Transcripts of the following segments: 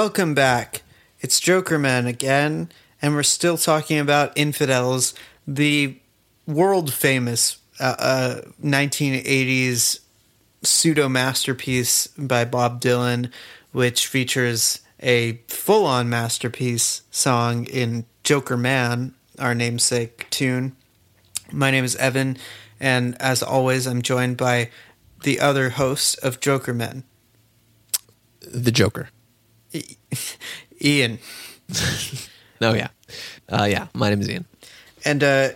welcome back. It's Joker Man again, and we're still talking about Infidels, the world famous uh, uh, 1980s pseudo masterpiece by Bob Dylan, which features a full on masterpiece song in Jokerman, our namesake tune. My name is Evan, and as always, I'm joined by the other host of Joker Men, The Joker. Ian. Oh yeah, uh, yeah. My name is Ian. And uh,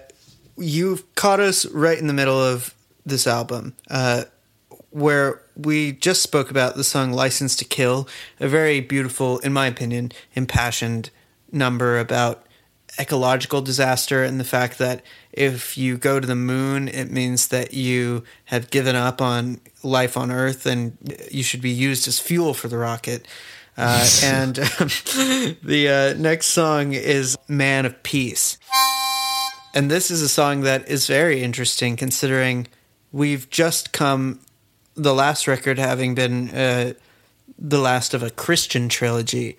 you've caught us right in the middle of this album, uh, where we just spoke about the song License to Kill, a very beautiful, in my opinion, impassioned number about ecological disaster and the fact that if you go to the moon, it means that you have given up on life on Earth and you should be used as fuel for the rocket. Uh, and the uh, next song is Man of Peace. And this is a song that is very interesting considering we've just come, the last record having been uh, the last of a Christian trilogy.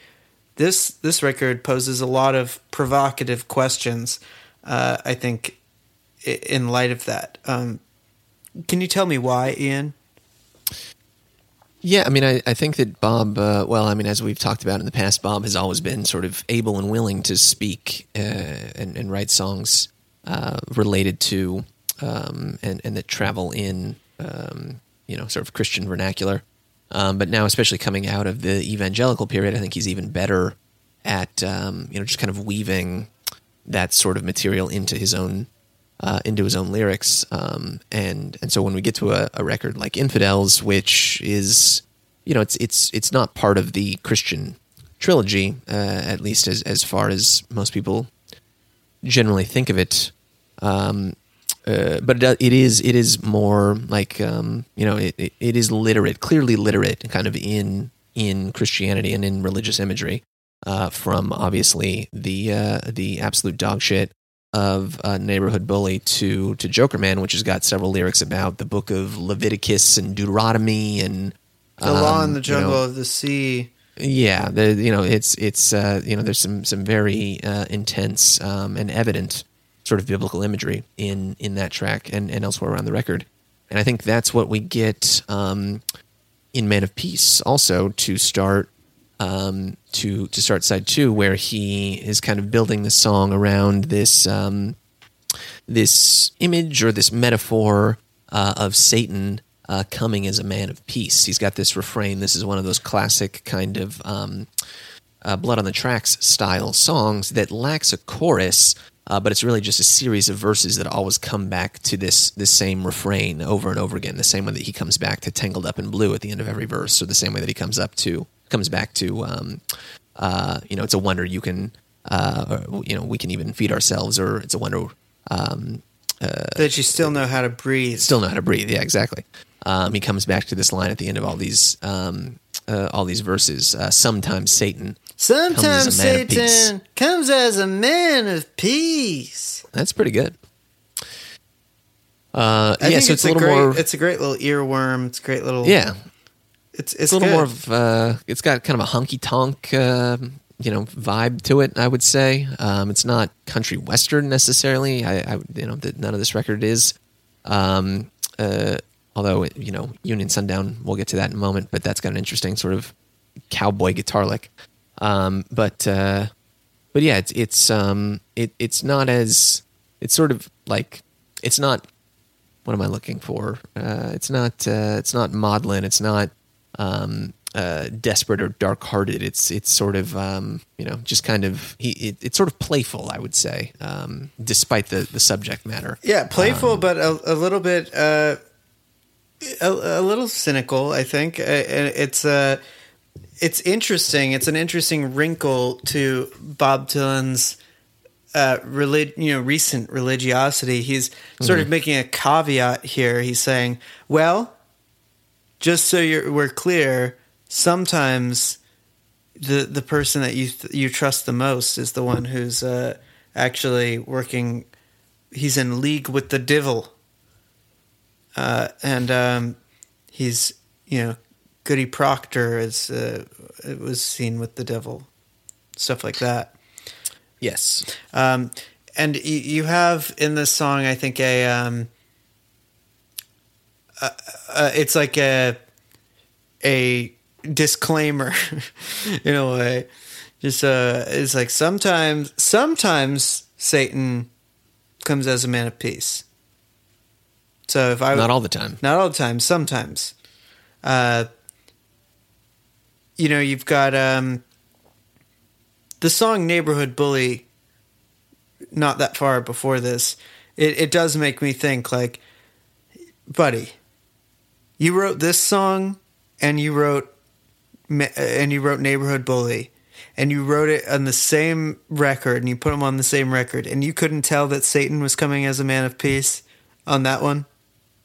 This this record poses a lot of provocative questions. Uh, I think, in light of that, um, can you tell me why, Ian? Yeah, I mean, I, I think that Bob. Uh, well, I mean, as we've talked about in the past, Bob has always been sort of able and willing to speak uh, and, and write songs uh, related to um, and and that travel in um, you know sort of Christian vernacular. Um, but now, especially coming out of the evangelical period, I think he's even better at um, you know just kind of weaving that sort of material into his own uh, into his own lyrics. Um, and and so when we get to a, a record like Infidels, which is you know it's it's it's not part of the Christian trilogy, uh, at least as as far as most people generally think of it. Um, uh, but it, it is it is more like um, you know it, it, it is literate, clearly literate, kind of in in Christianity and in religious imagery. Uh, from obviously the uh, the absolute dog shit of uh, Neighborhood Bully to to Jokerman, which has got several lyrics about the book of Leviticus and Deuteronomy and The Law in um, the you Jungle know, of the Sea. yeah, the, you know, it's it's uh, you know, there's some some very uh, intense um, and evident sort of biblical imagery in in that track and, and elsewhere around the record, and I think that's what we get um, in Man of Peace also to start um, to to start side two, where he is kind of building the song around this um, this image or this metaphor uh, of Satan uh, coming as a man of peace. He's got this refrain. This is one of those classic kind of um, uh, blood on the tracks style songs that lacks a chorus, uh, but it's really just a series of verses that always come back to this this same refrain over and over again. The same way that he comes back to "Tangled Up in Blue" at the end of every verse, or the same way that he comes up to comes back to um, uh, you know, it's a wonder you can uh, or, you know we can even feed ourselves, or it's a wonder um, that you still know how to breathe. still know how to breathe. Yeah, exactly. Um, he comes back to this line at the end of all these um, uh, all these verses. Uh, Sometimes Satan. Sometimes comes as a man of peace. Satan comes as a man of peace. That's pretty good. Uh, I yeah, so it's, a little great. more. It's a great little earworm. It's a great little. yeah, it's it's, it's a little good. more of. Uh, it's got kind of a honky tonk, uh, you know, vibe to it. I would say um, it's not country western necessarily. I, I you know, that none of this record is. Um, uh, although it, you know, Union Sundown, we'll get to that in a moment. But that's got an interesting sort of cowboy guitar lick. Um, but uh, but yeah, it's it's um, it it's not as it's sort of like it's not what am I looking for? Uh, it's not uh, it's not maudlin. It's not um, uh, desperate or dark hearted. It's it's sort of um, you know just kind of he, it, it's sort of playful. I would say, um, despite the the subject matter. Yeah, playful, Um, but a, a little bit, uh, a, a little cynical. I think Uh, it's uh, it's interesting. It's an interesting wrinkle to Bob Dylan's uh, relig- you know, recent religiosity. He's sort Mm-hmm. of making a caveat here. He's saying, "Well, just so you're we're clear, sometimes." The, the person that you th- you trust the most is the one who's uh, actually working he's in league with the devil, uh, and um, he's you know Goody Proctor is uh, it was seen with the devil, stuff like that. Yes. Um, and you, you have in this song, I think a, um, uh, uh, it's like a a disclaimer in a way. Just uh, it's like sometimes sometimes Satan comes as a man of peace. So if I Not all the time. not all the time, sometimes. Uh, you know, you've got um, the song "Neighborhood Bully." Not that far before this, it it does make me think like, buddy, you wrote this song, and you wrote, and you wrote "Neighborhood Bully." And you wrote it on the same record, and you put them on the same record, and you couldn't tell that Satan was coming as a man of peace on that one.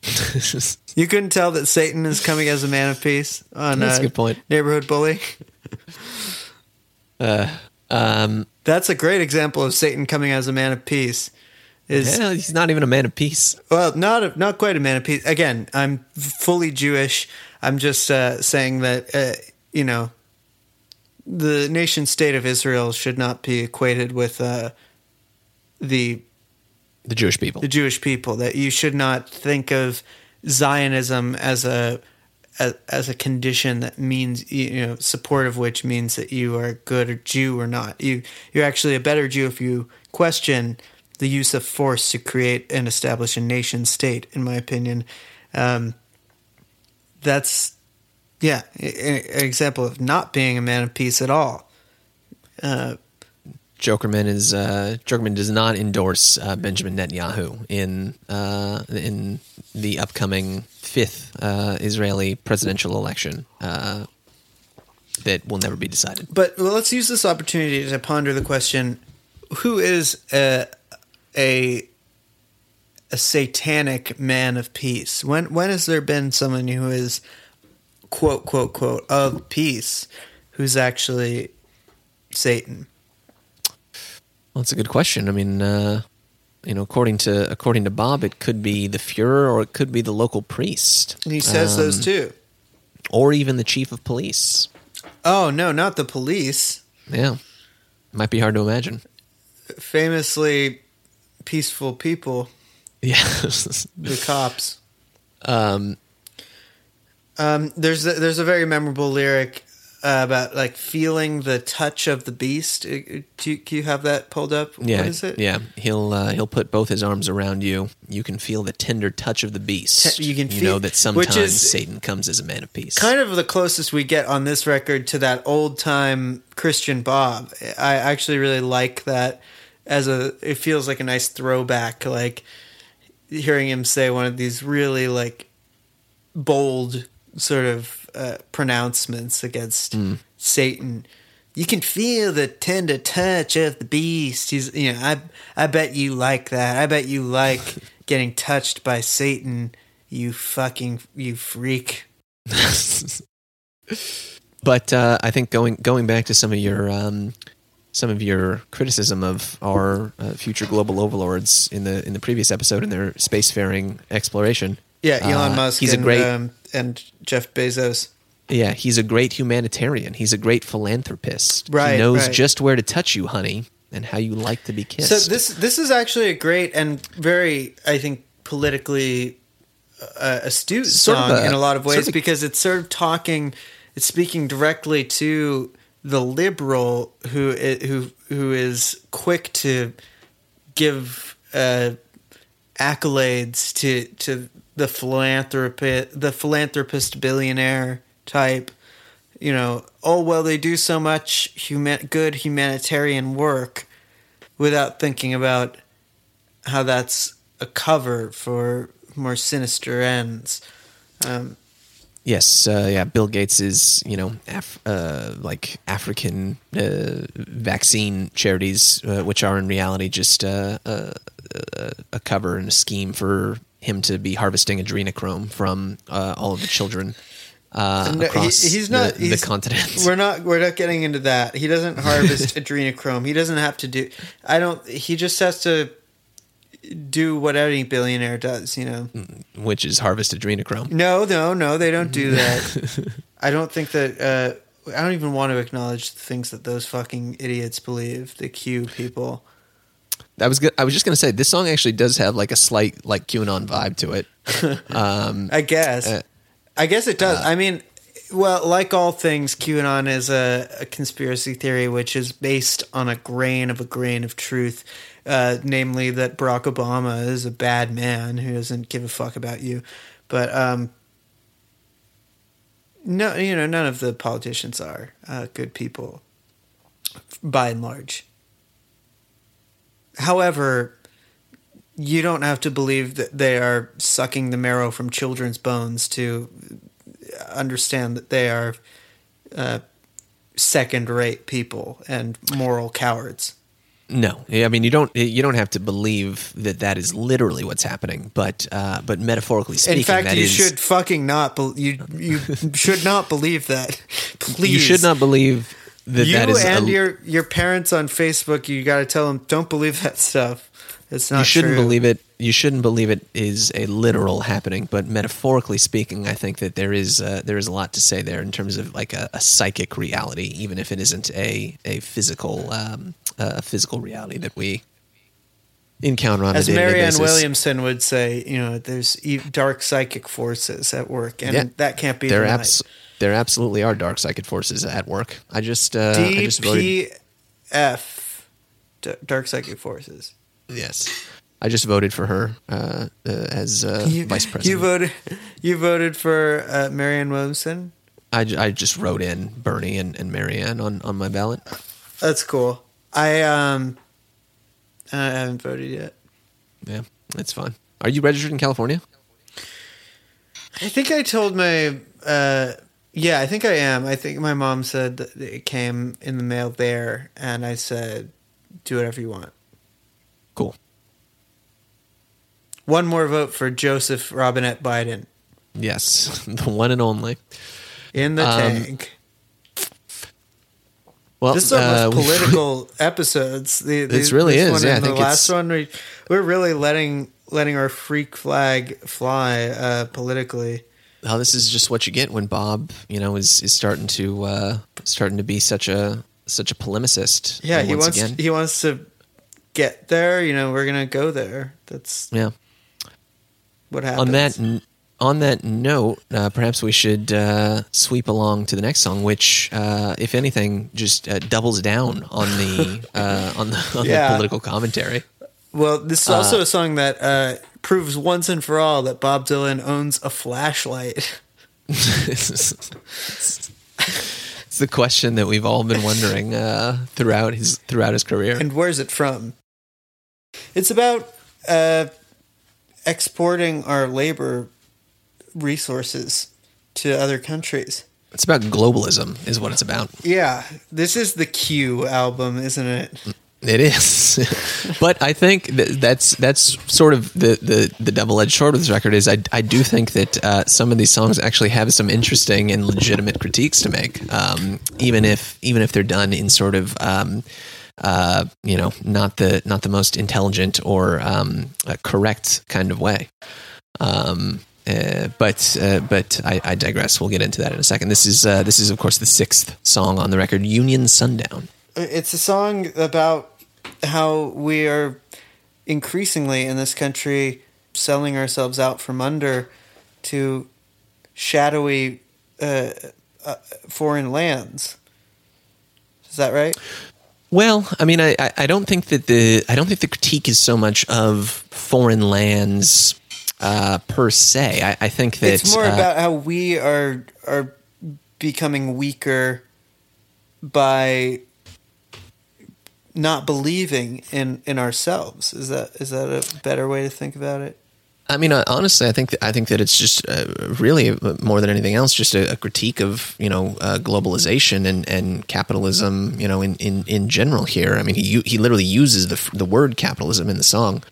You couldn't tell that Satan is coming as a man of peace on That's a uh, good point. Neighborhood Bully. um, That's a great example of Satan coming as a man of peace. Is yeah, he's not even a man of peace. well, not a, not quite a man of peace. Again, I'm fully Jewish. I'm just uh, saying that uh, you know the nation state of Israel should not be equated with uh, the The Jewish people. the Jewish people. That you should not think of Zionism as a as, a condition that means you know support of which means that you are a good Jew or not. You you're actually a better Jew if you question the use of force to create and establish a nation state. In my opinion, um, that's yeah an example of not being a man of peace at all. Uh, Jokerman is uh, Jokerman does not endorse uh, Benjamin Netanyahu in uh, in the upcoming fifth uh, Israeli presidential election uh, that will never be decided. But well, let's use this opportunity to ponder the question: Who is a a a satanic man of peace? When when has there been someone who is quote quote quote of peace who's actually Satan? Well, that's a good question. I mean, uh, you know, according to according to Bob, it could be the Fuhrer or it could be the local priest, And he says those Um, too. or even the chief of police. Oh no, not the police. Yeah, might be hard to imagine. Famously peaceful people, Yeah. the cops. um, Um, there's a, there's a very memorable lyric uh, about like feeling the touch of the beast. Uh, Do you, do you have that pulled up? yeah, What is it? yeah. He'll uh, he'll put both his arms around you. You can feel the tender touch of the beast. Te- you can you feel- know that sometimes is- Satan comes as a man of peace. Kind of the closest we get on this record to that old time Christian Bob. I actually really like that as a. It feels like a nice throwback. Like hearing him say one of these really like bold sort of uh, pronouncements against Satan. You can feel the tender touch of the beast. He's, you know, I, I bet you like that. I bet you like getting touched by Satan. You fucking, you freak. But uh, I think going going back to some of your um, some of your criticism of our uh, future global overlords in the in the previous episode in their spacefaring exploration. Yeah, Elon uh, Musk. He's and, a great um, and Jeff Bezos. yeah. He's a great humanitarian. He's a great philanthropist. Right, He knows right. just where to touch you, honey, and how you like to be kissed. So this this is actually a great and very, I think, politically uh, astute Sort of song a- in a lot of sort ways of a- because it's sort of talking, it's speaking directly to the liberal who who who is quick to give uh, accolades to to the philanthropist, the philanthropist billionaire type. You know, oh well, they do so much human good humanitarian work without thinking about how that's a cover for more sinister ends. Um, Yes, uh, yeah. Bill Gates is, you know, Af- uh, like African uh, vaccine charities, uh, which are in reality just uh, a, a cover and a scheme for him to be harvesting adrenochrome from uh, all of the children uh, No, he- across he's not- the, he's- the continent. we're not we're not getting into that. He doesn't harvest adrenochrome. He doesn't have to do. I don't. He just has to do what any billionaire does. You know. which is harvest adrenochrome. No, no, no. They don't do that. I don't think that. Uh, I don't even want to acknowledge the things that those fucking idiots believe. The Q people. I was I was just gonna say this song actually does have like a slight like QAnon vibe to it. Um, I guess. Uh, I guess it does. I mean, well, like all things, QAnon is a, a conspiracy theory which is based on a grain of a grain of truth, uh, namely that Barack Obama is a bad man who doesn't give a fuck about you. But um, no, you know, none of the politicians are uh, good people, by and large. However, you don't have to believe that they are sucking the marrow from children's bones to understand that they are uh, second-rate people and moral cowards. No, I mean you don't you don't have to believe that that is literally what's happening, but uh, but metaphorically speaking, In fact, you is- should fucking not. Be- you you should not believe that. Please, you should not believe that you that is and a, your your parents on Facebook. You got to tell them don't believe that stuff. It's not. you shouldn't true. believe it. You shouldn't believe it is a literal happening, but metaphorically speaking, I think that there is uh, there is a lot to say there in terms of like a, a psychic reality, even if it isn't a a physical um, uh, physical reality that we encounter on As a Marianne basis. Williamson would say, you know, there's dark psychic forces at work, and Yeah. that can't be abs- there absolutely are dark psychic forces at work. I just uh, I just voted D- dark psychic forces. yes. I just voted for her uh, uh, as uh, You, vice You president. voted. You voted for uh, Marianne Williamson. I, I just wrote in Bernie and, and Marianne on, on my ballot. That's cool. I um, I haven't voted yet. Yeah, that's fine. Are you registered in California? I think I told my. Uh, yeah, I think I am. I think my mom said that it came in the mail there, and I said, "Do whatever you want." Cool. One more vote for Joseph Robinette Biden Yes, the one and only. in the Um, tank. Well, This is uh, political episodes. The, the, This really is, yeah, I and the think last one, we, we're really letting letting our freak flag fly uh, politically. Oh, this is just what you get when Bob, you know, is is starting to uh, starting to be such a such a polemicist. Yeah, uh, he wants again. he wants to get there. You know, we're gonna go there. That's yeah. what happens. On that on that note, uh, perhaps we should uh, sweep along to the next song, which, uh, if anything, just uh, doubles down on the uh, on the on Yeah. the political commentary. Well, this is also a song that uh, proves once and for all that Bob Dylan owns a flashlight. it's the question that we've all been wondering uh, throughout his throughout his career. And where's it from? It's about uh, exporting our labor resources to other countries. It's about globalism, is what it's about. Yeah, this is the Q album, isn't it? It is, but I think that that's that's sort of the the, the double edged sword of this record is I I do think that uh, some of these songs actually have some interesting and legitimate critiques to make, um, even if even if they're done in sort of. Um, uh, you know, not the not the most intelligent or um, uh, correct kind of way. Um, uh, but uh, but I, I digress. We'll get into that in a second. This is uh, this is of course the sixth song on the record, Union Sundown. It's a song about how we are increasingly in this country selling ourselves out from under to shadowy uh, uh, foreign lands. Is that right? Well, I mean, I, I- don't think that the I don't think the critique is so much of foreign lands uh, per se. I, I think that it's more uh, about how we are are becoming weaker by not believing in in ourselves. Is that is that a better way to think about it? I mean, honestly, I think that, I think that it's just uh, really uh, more than anything else, just a, a critique of you know uh, globalization and, and capitalism, you know, in, in, in general. Here, I mean, he he literally uses the the word capitalism in the song,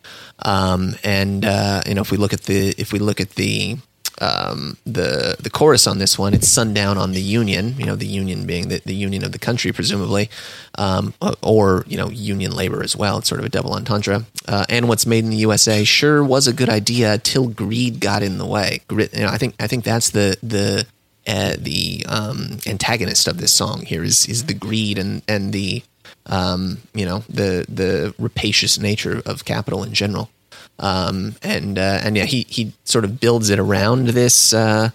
um, and uh, you know, if we look at the if we look at the um, the the chorus on this one, it's sundown on the union. You know, the union being the, the union of the country, presumably, um, or you know, union labor as well. It's sort of a double entendre. Uh, and what's made in the USA sure was a good idea till greed got in the way. You know, I think I think that's the the uh, the um, antagonist of this song here is is the greed and and the um, you know the the rapacious nature of capital in general. Um, and uh, and yeah, he he sort of builds it around this uh,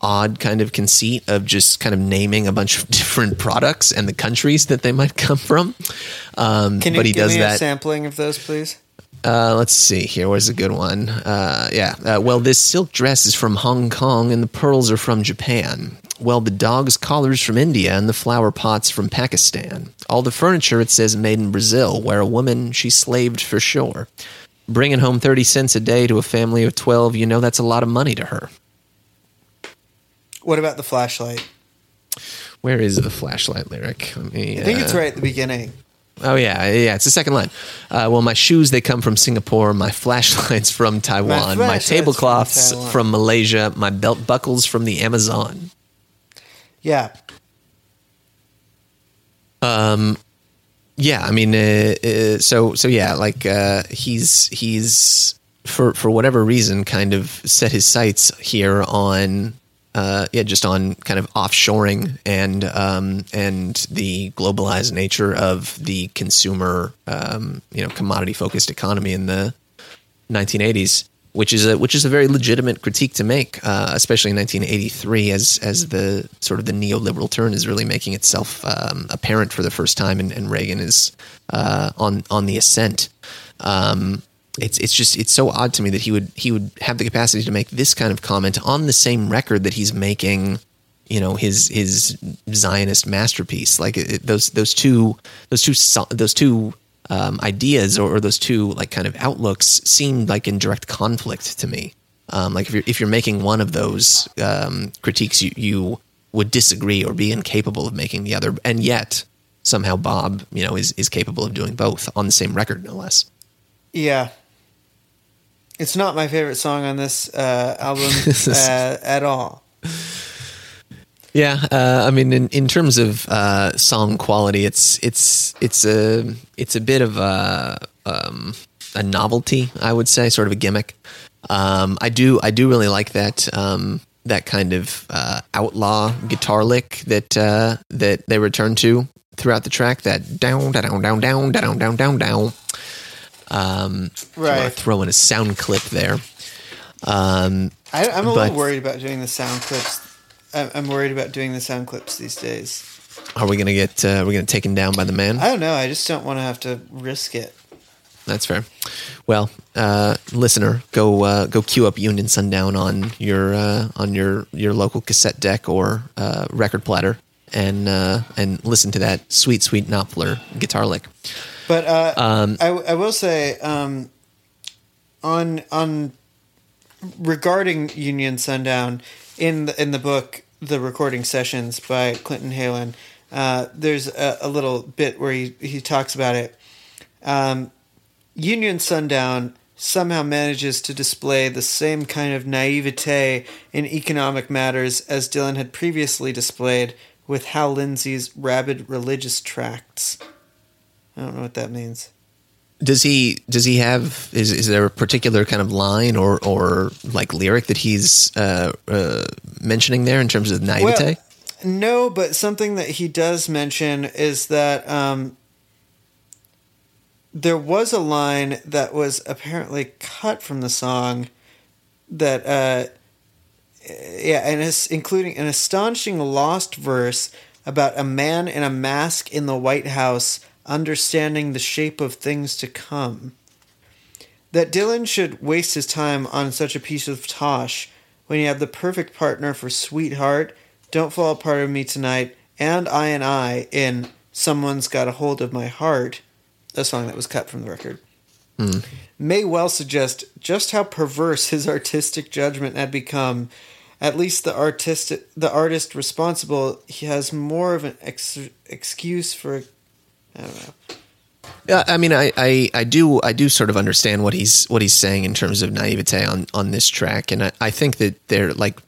odd kind of conceit of just kind of naming a bunch of different products and the countries that they might come from. Um, Can you but he give does me that. a sampling of those, please? Uh, let's see here. Where's a good one? Uh, yeah. Uh, well, this silk dress is from Hong Kong, and the pearls are from Japan. Well, the dog's collar's from India, and the flower pots from Pakistan. All the furniture it says made in Brazil, where a woman she slaved for sure. Bringing home thirty cents a day to a family of twelve, you know that's a lot of money to her. What about the flashlight? Where is the flashlight lyric? Let me, I think it's uh, right at the beginning. Oh yeah, yeah. It's the second line. Uh, well, my shoes they come from Singapore. My flashlights from Taiwan. My, flashlights tablecloths from from, Malaysia. My belt buckles from the Amazon. Yeah. Yeah, I mean, uh, uh, so so yeah, like uh, he's he's for for whatever reason kind of set his sights here on. Uh, yeah, just on kind of offshoring and um, and the globalized nature of the consumer, um, you know, commodity focused economy in the 1980s, which is a which is a very legitimate critique to make, uh, especially in 1983, as as the sort of the neoliberal turn is really making itself um, apparent for the first time, and, and Reagan is uh, on on the ascent. Um, it's it's just it's so odd to me that he would he would have the capacity to make this kind of comment on the same record that he's making you know his his Zionist masterpiece. Like it, those those two those two those two um, ideas or, or those two like kind of outlooks seem like in direct conflict to me. Um, like if you're if you're making one of those um, critiques, you you would disagree or be incapable of making the other, and yet somehow Bob you know is is capable of doing both on the same record, no less. Yeah. It's not my favorite song on this uh, album uh, at all. Yeah, uh, I mean, in, in terms of uh, song quality, it's it's it's a it's a bit of a um, a novelty, I would say, sort of a gimmick. Um, I do I do really like that um, that kind of uh, outlaw guitar lick that uh, that they return to throughout the track. That down down down down down down down down. Um, if you wanna Right. Throw in a sound clip there. Um, I, I'm a But- little worried about doing the sound clips. I- I'm worried about doing the sound clips these days. are we gonna get uh, are we gonna taken down by the man? I don't know. I just don't want to have to risk it. That's fair. Well, uh, listener, go uh, go queue up Union Sundown on your uh, on your your local cassette deck or uh, record platter, and uh, and listen to that sweet sweet Knopfler guitar lick. But uh, Um, I, I will say um, on on regarding Union Sundown in the, in the book the recording sessions by Clinton Heylin. Uh, there's a, a little bit where he, he talks about it. Um, Union Sundown somehow manages to display the same kind of naivete in economic matters as Dylan had previously displayed with Hal Lindsey's rabid religious tracts. I don't know what that means. Does he does he have is is there a particular kind of line or or like lyric that he's uh, uh, mentioning there in terms of naivete? no, but something that he does mention is that um, there was a line that was apparently cut from the song that, uh, yeah, and it's including an astonishing lost verse about a man in a mask in the White House understanding the shape of things to come. That Dylan should waste his time on such a piece of tosh when you have the perfect partner for Sweetheart, Don't Fall Apart of Me Tonight, and I and I in Someone's Got a Hold of My Heart, a song that was cut from the record, hmm. may well suggest just how perverse his artistic judgment had become. At least the artist, the artist responsible, he has more of an ex- excuse for. I. Yeah, I mean, I, I, I do I do sort of understand what he's what he's saying in terms of naivete on on this track, and I, I think that they're like.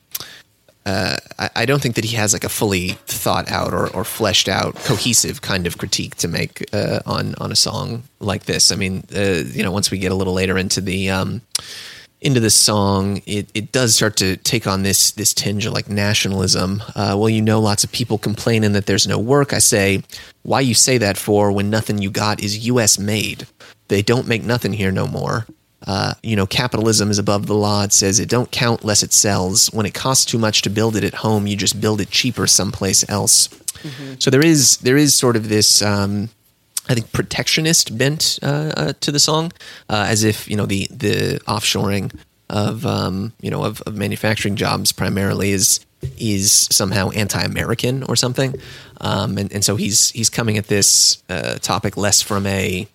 Uh, I, I don't think that he has like a fully thought out or, or fleshed out cohesive kind of critique to make uh, on on a song like this. I mean, uh, you know, once we get a little later into the um, into this song, it, it does start to take on this this tinge of like nationalism. Uh, well, you know, lots of people complaining that there's no work. I say, why you say that for when nothing you got is U.S. made? They don't make nothing here no more. Uh, you know, capitalism is above the law. It says it don't count less it sells. When it costs too much to build it at home, you just build it cheaper someplace else. Mm-hmm. So there is there is sort of this. Um, I think protectionist bent uh, uh, to the song, uh, as if you know the the offshoring of um, you know of, of, manufacturing jobs primarily is is somehow anti-American or something, um, and and so he's he's coming at this uh, topic less from a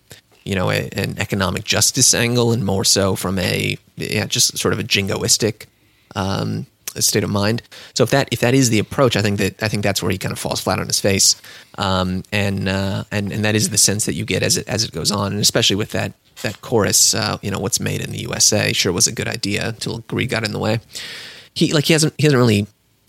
you know a, an economic justice angle and more so from a yeah just sort of a jingoistic um, state of mind. So if that if that is the approach, I think that I think that's where he kind of falls flat on his face, um, and uh, and and that is the sense that you get as it as it goes on, and especially with that that chorus, uh, you know, what's made in the USA sure was a good idea until greed got in the way. He like he hasn't he hasn't really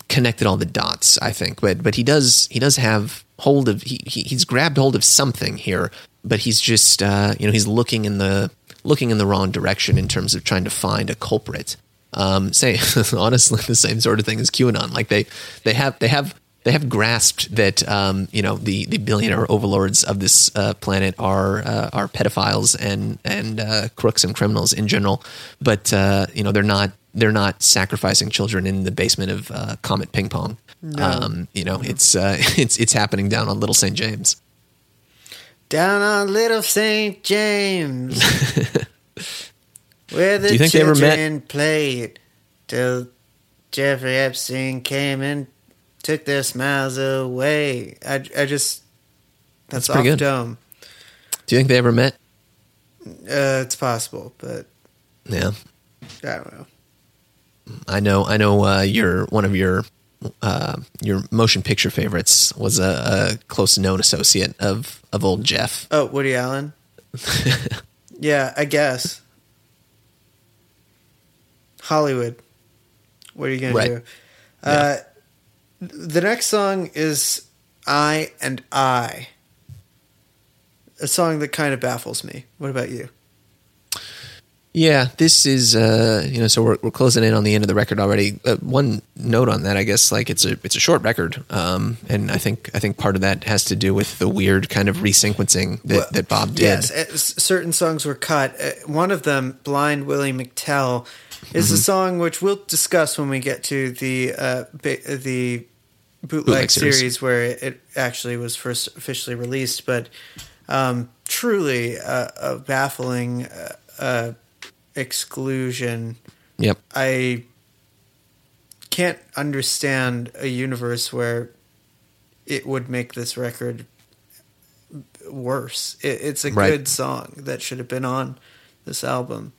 connected all the dots, I think, but but he does he does have hold of he, he he's grabbed hold of something here, but he's just uh, you know he's looking in the looking in the wrong direction in terms of trying to find a culprit um, say honestly the same sort of thing as QAnon. Like they they have they have they have grasped that um, you know the the billionaire overlords of this uh, planet are uh, are pedophiles and and uh, crooks and criminals in general, but uh, you know they're not they're not sacrificing children in the basement of uh, Comet Ping Pong. No. Um, you know it's uh, it's it's happening down on Little St. James. Down on Little St. James. Where the Do you think children they ever met? played till Jeffrey Epstein came and took their smiles away. I, I just that's, that's pretty good. Dome. Do you think they ever met? Uh, it's possible, but yeah, I don't know. I know. I know. Uh, your one of your uh, your motion picture favorites was a, a, close known associate of of old Jeff. Oh, Woody Allen. yeah, I guess. Hollywood. What are you right. to do? Yeah. Uh, the next song is I and I. A song that kind of baffles me. What about you? Yeah, this is uh, you know, so we're we're closing in on the end of the record already. Uh, one note on that, I guess, like it's a it's a short record, um, and I think I think part of that has to do with the weird kind of resequencing that, well, that Bob did. Yes, uh, certain songs were cut. Uh, one of them, "Blind Willie McTell," is mm-hmm. a song which we'll discuss when we get to the uh, the bootleg, bootleg series. series. where it actually was first officially released. But um, truly a, a baffling uh, uh, exclusion. Yep. I can't understand a universe where it would make this record worse. It, it's a right. good song that should have been on this album.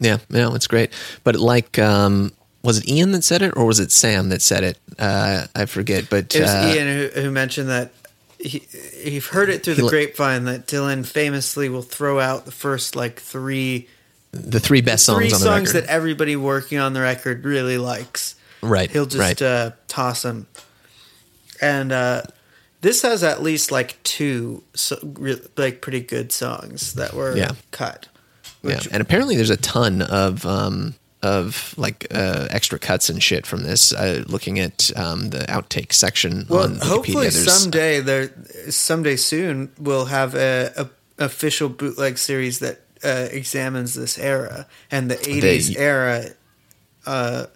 Yeah, no, it's great. But like, um, was it Ian that said it, or was it Sam that said it? Uh, I forget. But it was uh, Ian who, who, mentioned that he he heard it through the grapevine that Dylan famously will throw out the first like three, the three best songs, three on songs that everybody working on the record really likes. Right. He'll just right. Uh, toss them, and uh, this has at least like two so, like pretty good songs that were yeah. cut. Which, yeah, and apparently there's a ton of um, of like uh, extra cuts and shit from this. Uh, looking at um, the outtake section well, on Wikipedia, hopefully someday there, someday soon, we'll have a, a official bootleg series that uh, examines this era and the '80s they, era, uh,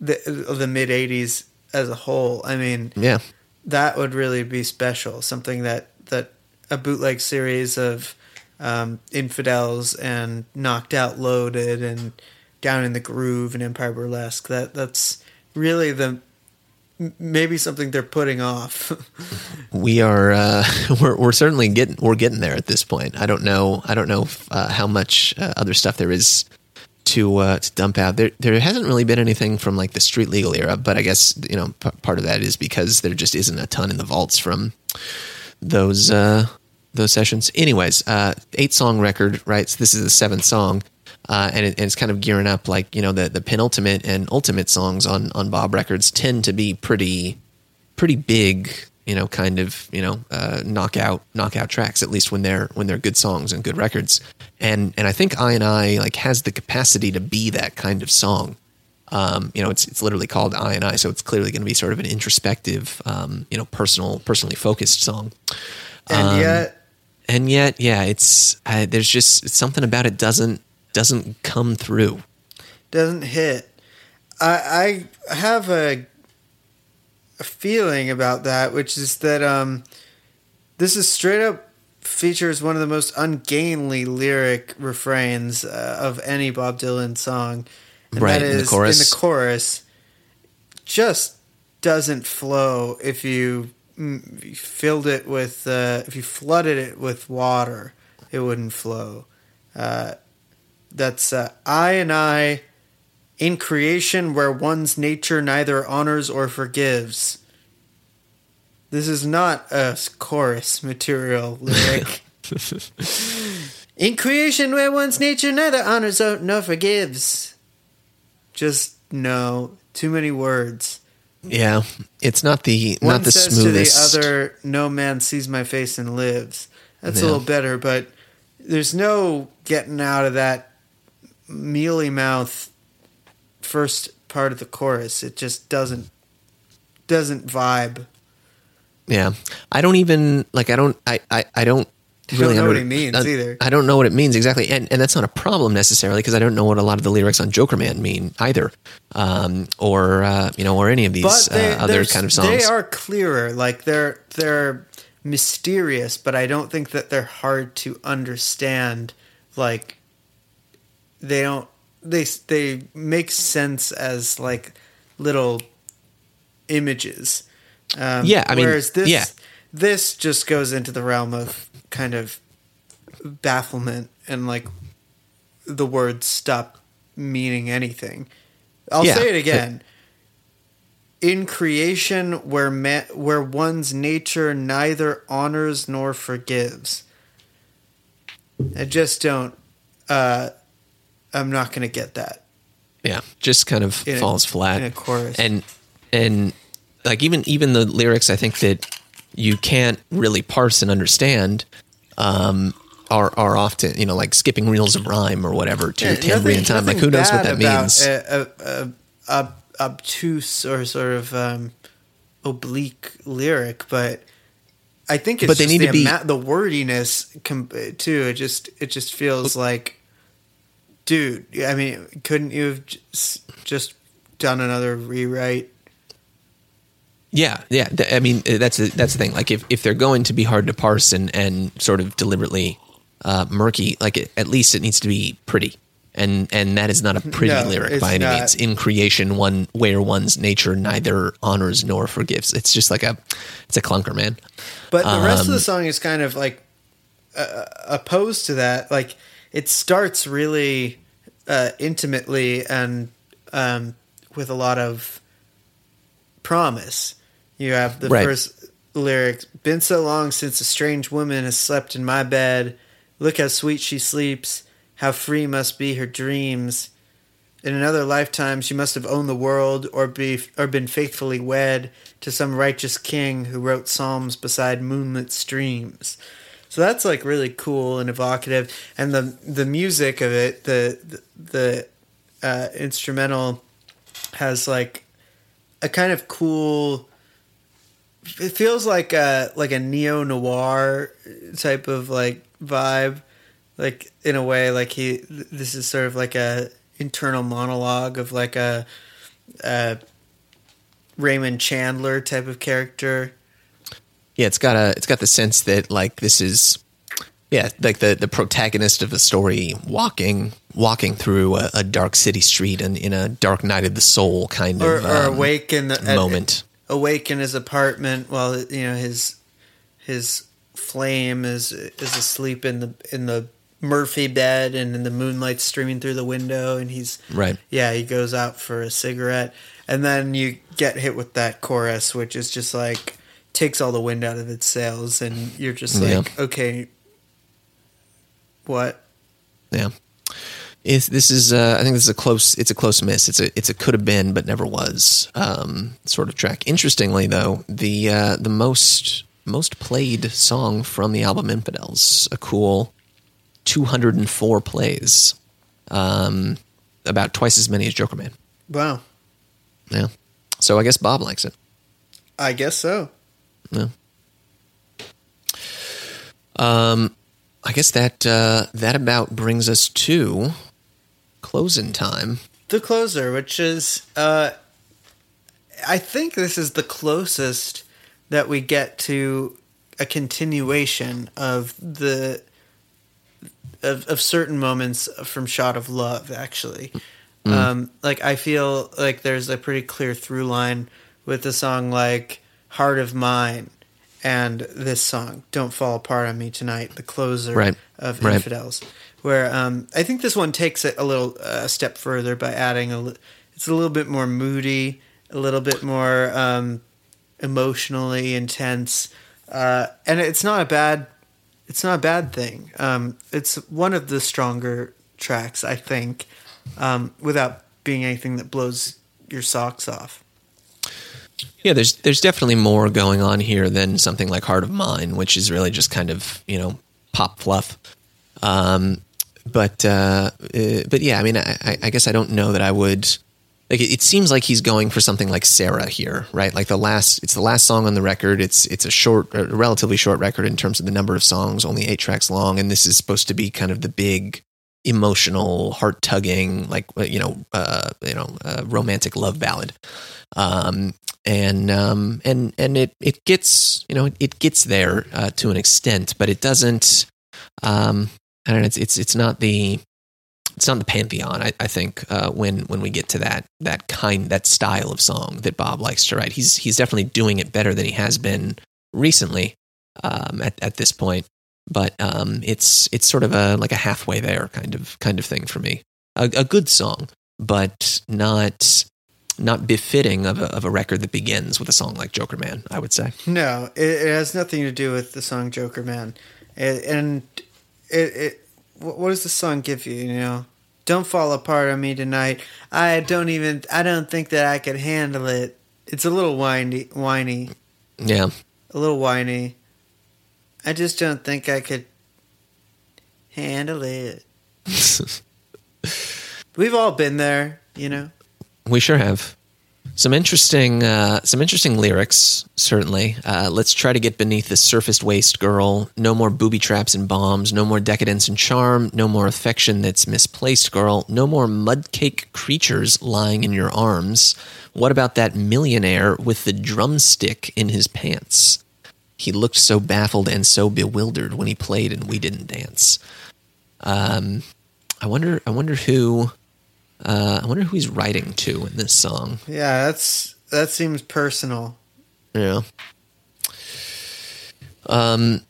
the the mid '80s as a whole. I mean, yeah, that would really be special. Something that that a bootleg series of um, Infidels and Knocked Out Loaded and Down in the Groove and Empire Burlesque. That that's really the maybe something they're putting off. we are uh, we're we're certainly getting we're getting there at this point. I don't know I don't know uh, how much uh, other stuff there is to uh, to dump out. There there hasn't really been anything from like the street legal era, but I guess you know p- part of that is because there just isn't a ton in the vaults from those uh, those sessions. Anyways, uh, eight song record, right? So this is the seventh song. Uh, and, it, and, it's kind of gearing up like you know the the penultimate and ultimate songs on on Bob Records tend to be pretty pretty big you know, kind of, you know, uh, knockout knockout tracks. At least when they're when they're good songs and good records. And and I think I and I like has the capacity to be that kind of song. Um, you know, it's it's literally called I and I, so it's clearly going to be sort of an introspective, um, you know, personal, personally focused song. And Um, yet, and yet, yeah, it's uh, there's just something about it doesn't doesn't come through. doesn't hit. I I have a, a feeling about that, which is that um, this is straight up features one of the most ungainly lyric refrains uh, of any Bob Dylan song, and Right, that in the chorus. in the chorus. Just doesn't flow if you filled it with uh, if you flooded it with water, it wouldn't flow. Uh, that's uh, I and I in creation where one's nature neither honors or forgives. This is not a chorus material lyric. in creation where one's nature neither honors or nor forgives. Just no, too many words. Yeah, it's not the One not the says smoothest. to the other, "No man sees my face and lives." That's a little better, but there's no getting out of that mealy mouth first part of the chorus. It just doesn't doesn't vibe. Yeah, I don't even like. I don't. I. I, I don't really don't know what it means I- either. I don't know what it means exactly, and and that's not a problem necessarily because I don't know what a lot of the lyrics on Jokerman mean either, um, or uh, you know, or any of these they, uh, other kind of songs. they are clearer. Like they're they're mysterious, but I don't think that they're hard to understand. Like they don't they they make sense as like little images. Um, Yeah, I mean, whereas this yeah. this just goes into the realm of kind of bafflement and like the words stop meaning anything. I'll Yeah, say it but- again. In creation, where where one's nature neither honors nor forgives, I just don't. Uh, I'm not going to get that yeah, just kind of in a- falls flat. in a chorus. and and like even even the lyrics i think that you can't really parse and understand um are are often you know like skipping reels of rhyme or whatever to Yeah, tambourine in time like who knows what that means A, a, a, obtuse or sort of um, oblique lyric, but I think it's But they just need the to be- ama- the wordiness com- too. It just it just feels like, dude. I mean, couldn't you have just done another rewrite? Yeah yeah i mean uh, that's the, that's the thing like if if they're going to be hard to parse and and sort of deliberately uh murky like it, at least it needs to be pretty and and that is not a pretty No, lyric by any not. means in creation one where one's nature neither honors nor forgives it's just like a it's a clunker man But the rest of the Um, song is kind of like uh, opposed to that. Like it starts really uh, intimately and um, with a lot of promise. You have the Right. first lyrics: "Been so long since a strange woman has slept in my bed. Look how sweet she sleeps. How free must be her dreams." In another lifetime, she must have owned the world, or be or been faithfully wed to some righteous king who wrote psalms beside moonlit streams. So that's like really cool and evocative, and the the music of it, the the, the uh, instrumental, has like a kind of cool. It feels like a like a neo noir type of like vibe, like in a way like he. This is sort of like a internal monologue of like a, a Raymond Chandler type of character. Yeah, it's got a it's got the sense that like this is yeah, like the the protagonist of the story walking walking through a, a dark city street and in a dark night of the soul kind or, of or um, awake in the moment. Awake in his apartment while you know his his flame is is asleep in the in the Murphy bed and in the moonlight streaming through the window and he's Right. yeah he goes out for a cigarette and then you get hit with that chorus which is just like takes all the wind out of its sails and you're just Yeah. like okay what Yeah. It's, this is, uh, I think this is a close. It's a close miss. It's a, it's a could have been, but never was um, sort of track. Interestingly, though, the uh, the most most played song from the album Infidels, a cool 204 plays, um, about twice as many as Jokerman. Wow. Yeah. So I guess Bob likes it. I guess so. Yeah. Um, I guess that uh, that about brings us to closing time. The closer, which is, uh, I think this is the closest that we get to a continuation of the of, of certain moments from Shot of Love. Actually, um, like I feel like there's a pretty clear through line with a song like "Heart of Mine" and this song "Don't Fall Apart on Me Tonight," the closer Right. of Right. Infidels. Where um, I think this one takes it a little uh, step further by adding a. It's a little bit more moody, a little bit more um, emotionally intense, uh, and it's not a bad. It's not a bad thing. Um, it's one of the stronger tracks, I think, um, without being anything that blows your socks off. Yeah, there's there's definitely more going on here than something like Heart of Mine, which is really just kind of you know pop fluff. Um, but uh, uh, but yeah, I mean, I, I- guess I don't know that I would. Like it, it seems like he's going for something like Sarah here, right? Like the last, it's the last song on the record. It's it's a short, a relatively short record in terms of the number of songs, only eight tracks long, and this is supposed to be kind of the big emotional, heart tugging, like you know, uh, you know, uh, romantic love ballad. Um, and um, and and it it gets you know it gets there uh, to an extent, but it doesn't. Um, I don't know. It's it's it's not the it's not the pantheon. I, I think uh, when when we get to that that kind that style of song that Bob likes to write, he's he's definitely doing it better than he has been recently um, at at this point. But um, it's it's sort of a like a halfway there kind of kind of thing for me. A, a good song, but not not befitting of a, of a record that begins with a song like Jokerman. I would say. No, it, it has nothing to do with the song Jokerman, it, and it, it. What what does the song give you? You know, don't fall apart on me tonight. I don't even. I don't think that I could handle it. It's a little whiny, whiny, Yeah, a little whiny. I just don't think I could handle it. We've all been there, you know. we sure have. Some interesting, uh, some interesting lyrics. Certainly, uh, let's try to get beneath the surfaced waist, girl. No more booby traps and bombs. No more decadence and charm. No more affection that's misplaced, girl. No more mudcake creatures lying in your arms. What about that millionaire with the drumstick in his pants? He looked so baffled and so bewildered when he played and we didn't dance. Um, I wonder. I wonder who. Uh, I wonder who he's writing to in this song. Yeah, that's that seems personal. Yeah. Um,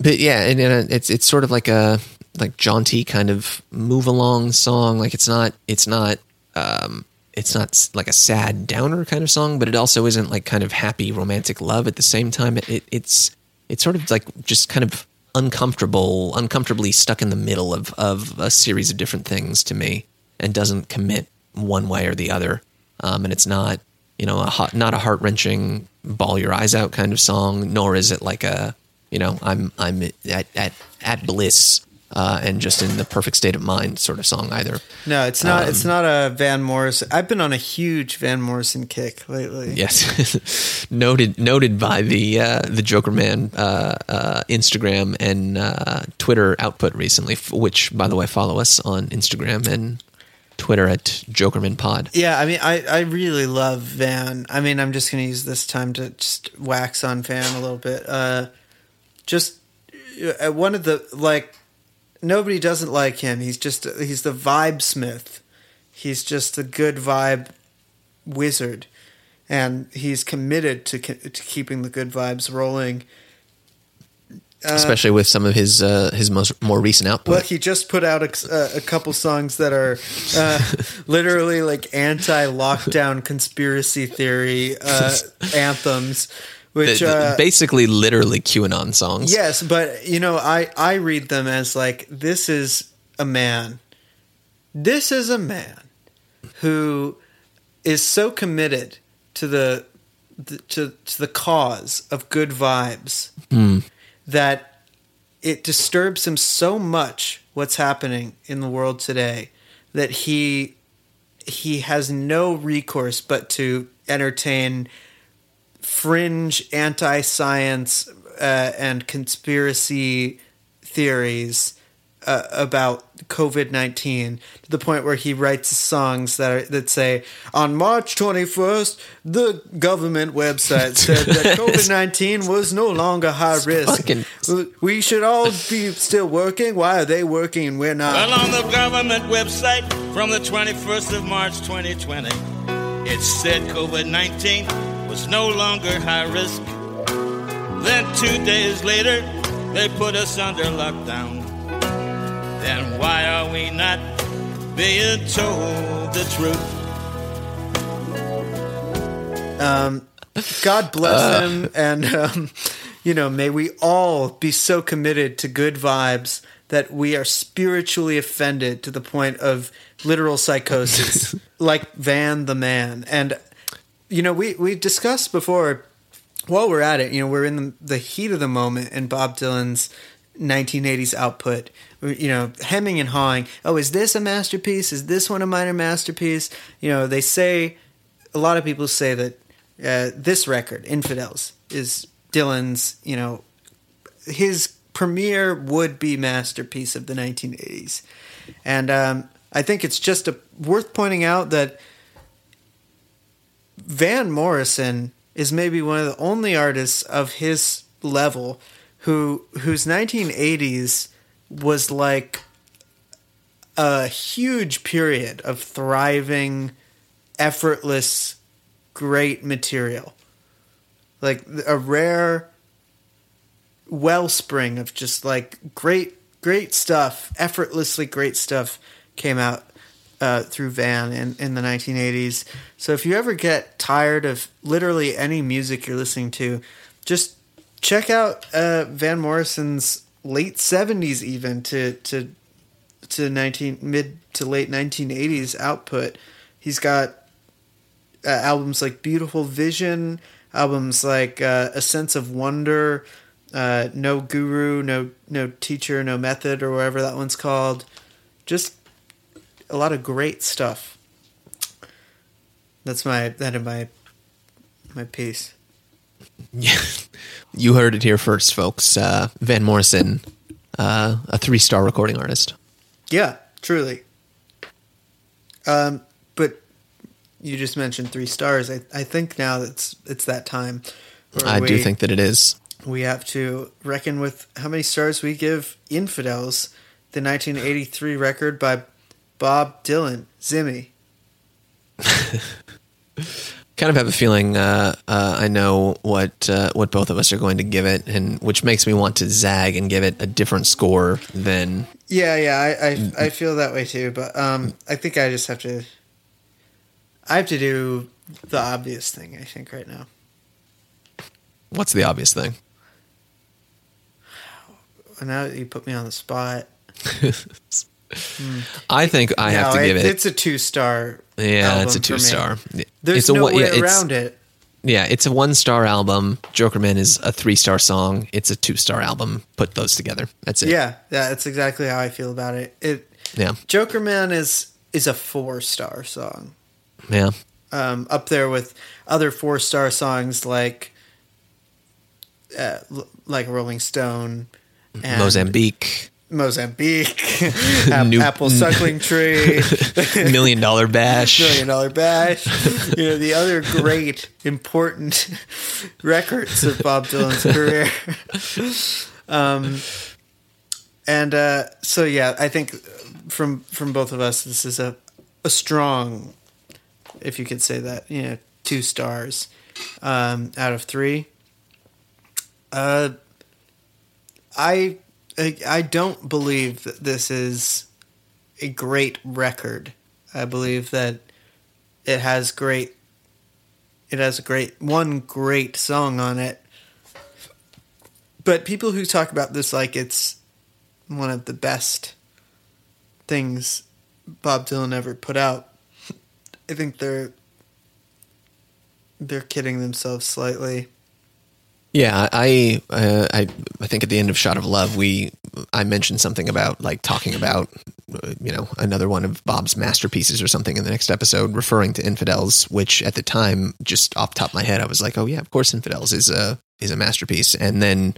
but yeah, and, and it's it's sort of like a like jaunty kind of move along song. Like it's not it's not um it's not like a sad downer kind of song, but it also isn't like kind of happy romantic love at the same time. It, it it's it's sort of like just kind of uncomfortable, uncomfortably stuck in the middle of of a series of different things to me, and doesn't commit one way or the other. Um, and it's not you know a hot, not a heart wrenching ball your eyes out kind of song, nor is it like a you know I'm I'm at at at bliss. Uh, and just in the perfect state of mind, sort of song either. No, it's not. it's Um, not a Van Morrison. I've been on a huge Van Morrison kick lately. Yes, noted noted by the uh, the Jokerman uh, uh, Instagram and uh, Twitter output recently, f- which by the way follow us on Instagram and Twitter at Jokerman Pod. Yeah, I mean, I, I really love Van. I mean, I'm just going to use this time to just wax on Van a little bit. Uh, just uh, one of the like nobody doesn't like him. He's just he's the vibe smith. He's just a good vibe wizard, and he's committed to to keeping the good vibes rolling. Uh, Especially with some of his uh, his most more recent output. Well, he just put out a, a, a couple songs that are uh, literally like anti-lockdown conspiracy theory uh, anthems, which Th- uh, basically literally QAnon songs. yes, but you know, I I read them as like this is a man this is a man who is so committed to the, the to, to the cause of good vibes that it disturbs him so much what's happening in the world today that he he has no recourse but to entertain fringe anti-science uh, and conspiracy theories uh, about COVID nineteen to the point where he writes songs that are, that say, "On March twenty first, the government website said that COVID nineteen was no longer high risk. fucking- We should all be still working. Why are they working and we're not?" Well, on the government website from the 21st of March 2020, it said COVID 19 was no longer high risk. Then, two days later, they put us under lockdown. Then, why are we not being told the truth? God bless him, and um, you know, may we all be so committed to good vibes that we are spiritually offended to the point of literal psychosis, like Van the Man. And you know, we we discussed before. While we're at it, you know, we're in the, the heat of the moment in Bob Dylan's 1980s output. You know, hemming and hawing. Oh, is this a masterpiece? Is this one a minor masterpiece? You know, they say a lot of people say that uh, this record, Infidels, is Dylan's, you know, his premier would be masterpiece of the 1980s. And um, I think it's just a, worth pointing out that Van Morrison is maybe one of the only artists of his level who whose 1980s was like a huge period of thriving, effortless, great material. Like a rare wellspring of just like great, great stuff, effortlessly great stuff came out uh, through Van in, in the 1980s. So if you ever get tired of literally any music you're listening to, just check out uh, Van Morrison's late 70s even to to to 19 mid to late 1980s output. He's got uh, albums like Beautiful Vision, albums like uh, A Sense of Wonder, uh, No Guru, No No Teacher, No Method, or whatever that one's called. Just a lot of great stuff. That's my that in my my piece. Yeah, you heard it here first, folks. Uh, Van Morrison, uh, a three-star recording artist. Yeah, truly. Um, but you just mentioned three stars. I, I think now it's it's that time. I do think that it is. we have to reckon with how many stars we give Infidels, the 1983 record by Bob Dylan, Zimmy. Kind of have a feeling uh, uh, I know what uh, what both of us are going to give it, and which makes me want to zag and give it a different score than Yeah, yeah, I, I, I feel that way too. But um, I think I just have to. I have to do the obvious thing. I think right now. what's the obvious thing. Now that you put me on the spot, I think I have No, to give it. It's a two star. yeah, it's a two star. There's it's a no way yeah, it's- around it. Yeah, it's a one star album. Jokerman is a three star song. It's a two star album. Put those together. That's it. Yeah, yeah, that's exactly how I feel about it. It Yeah. Jokerman is is a four star song. Yeah. um, up there with other four star songs like uh, like Rolling Stone, and Mozambique, Mozambique, New- Apple Suckling Tree, Million Dollar Bash. Million Dollar Bash. You know the other great important records of Bob Dylan's career. um, and uh, so yeah, I think from from both of us, this is a a strong, if you could say that, you know, two stars um, out of three. Uh, I, I don't believe that this is a great record. I believe that it has great. It has a great one great song on it. But people who talk about this like it's one of the best things Bob Dylan ever put out. I think they're they're kidding themselves slightly. Yeah, I, uh, I, I think at the end of Shot of Love, we, I mentioned something about like talking about, uh, you know, another one of Bob's masterpieces or something in the next episode, referring to Infidels, which at the time, just off top of my head, I was like, oh yeah, of course, Infidels is a is a masterpiece, and then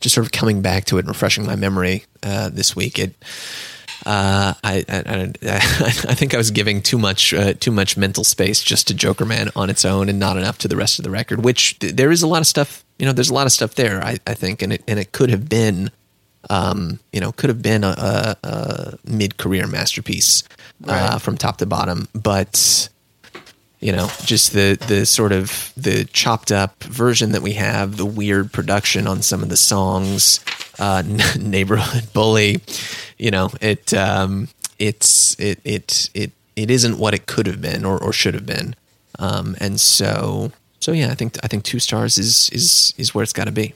just sort of coming back to it and refreshing my memory uh, this week, it. Uh, I, I, I, I think I was giving too much uh, too much mental space just to Jokerman on its own and not enough to the rest of the record. Which th- there is a lot of stuff, you know, there's a lot of stuff there. I, I think, and it and it could have been, um, you know, could have been a, a, a mid career masterpiece uh, Right. from top to bottom. But you know, just the the sort of the chopped up version that we have, the weird production on some of the songs, uh, neighborhood bully, you know, it um, it's it it it it isn't what it could have been or, or should have been, um, and so so yeah, I think I think two stars is is is where it's got to be.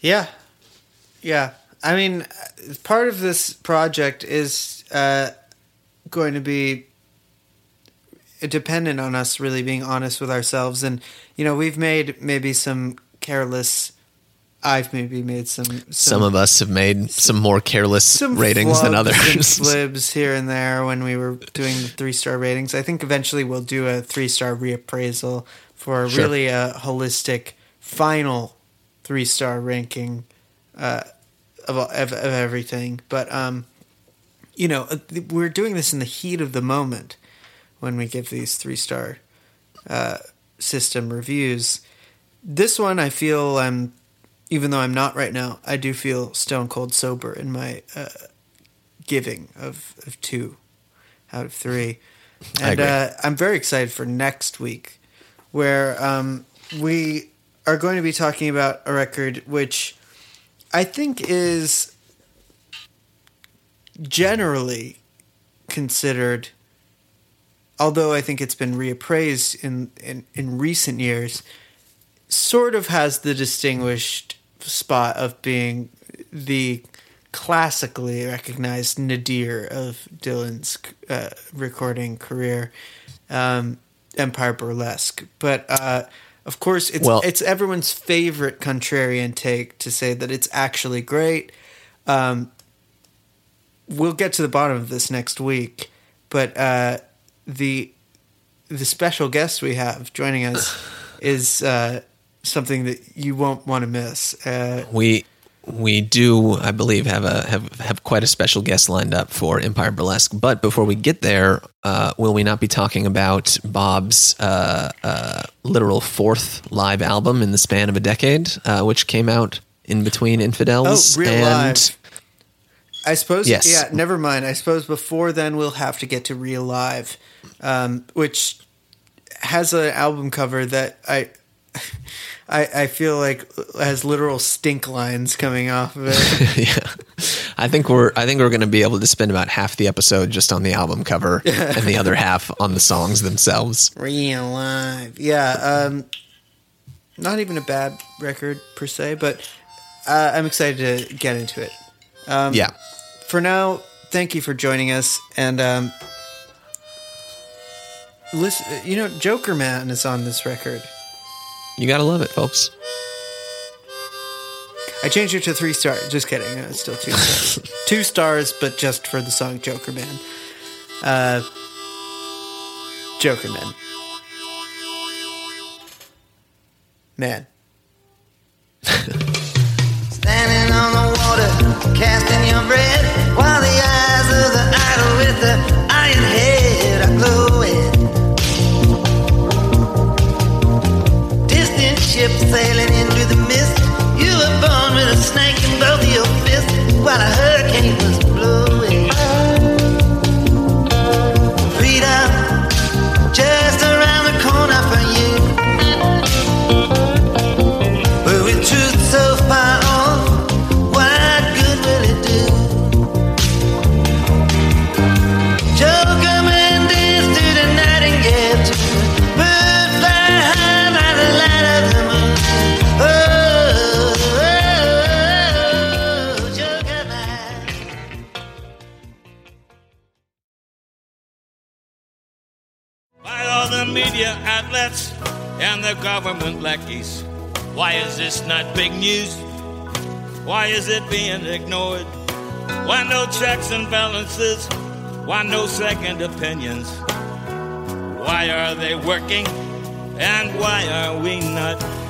Yeah, yeah. I mean, part of this project is uh, going to be dependent on us really being honest with ourselves, and you know, we've made maybe some careless. I've maybe made some some, Some of us have made some more careless some ratings than others. and flibs here and there when we were doing the three star ratings. I think eventually we'll do a three star reappraisal for Sure. really a holistic final three star ranking uh, of, of of everything. But um, you know, uh, we're doing this in the heat of the moment when we give these three star uh, system reviews. This one, I feel I'm, even though I'm not right now, I do feel stone cold sober in my uh, giving of, of two out of three. And uh, I'm very excited for next week, where um, we are going to be talking about a record which I think is generally considered although I think it's been reappraised in, in, in recent years, sort of has the distinguished spot of being the classically recognized nadir of Dylan's uh, recording career, um, Empire Burlesque. But uh, of course, it's Well- it's everyone's favorite contrarian take to say that it's actually great. Um, we'll get to the bottom of this next week, but uh, the the special guest we have joining us is uh, something that you won't want to miss. Uh, We we do, I believe, have a have have quite a special guest lined up for Empire Burlesque. But before we get there, uh, will we not be talking about Bob's uh, uh, literal fourth live album in the span of a decade, uh, which came out in between oh, Infidels real and live. I suppose. Yes. Yeah. Never mind. I suppose before then we'll have to get to real live, um, which has an album cover that I. I, I feel like has literal stink lines coming off of it. yeah. I think we're I think we're going to be able to spend about half the episode just on the album cover and the other half on the songs themselves. Real live. Yeah. Um, not even a bad record per se, but uh, I'm excited to get into it. Um, yeah. For now, thank you for joining us. And um, listen, you know, Jokerman is on this record. You got to love it, folks. I changed it to three stars. Just kidding. No, it's still two stars. two stars, but just for the song Jokerman. Uh, Jokerman. Man. Standing on the water, casting your bread, Why is this not big news? Why is it being ignored? Why no checks and balances? Why no second opinions? Why are they working? And why are we not?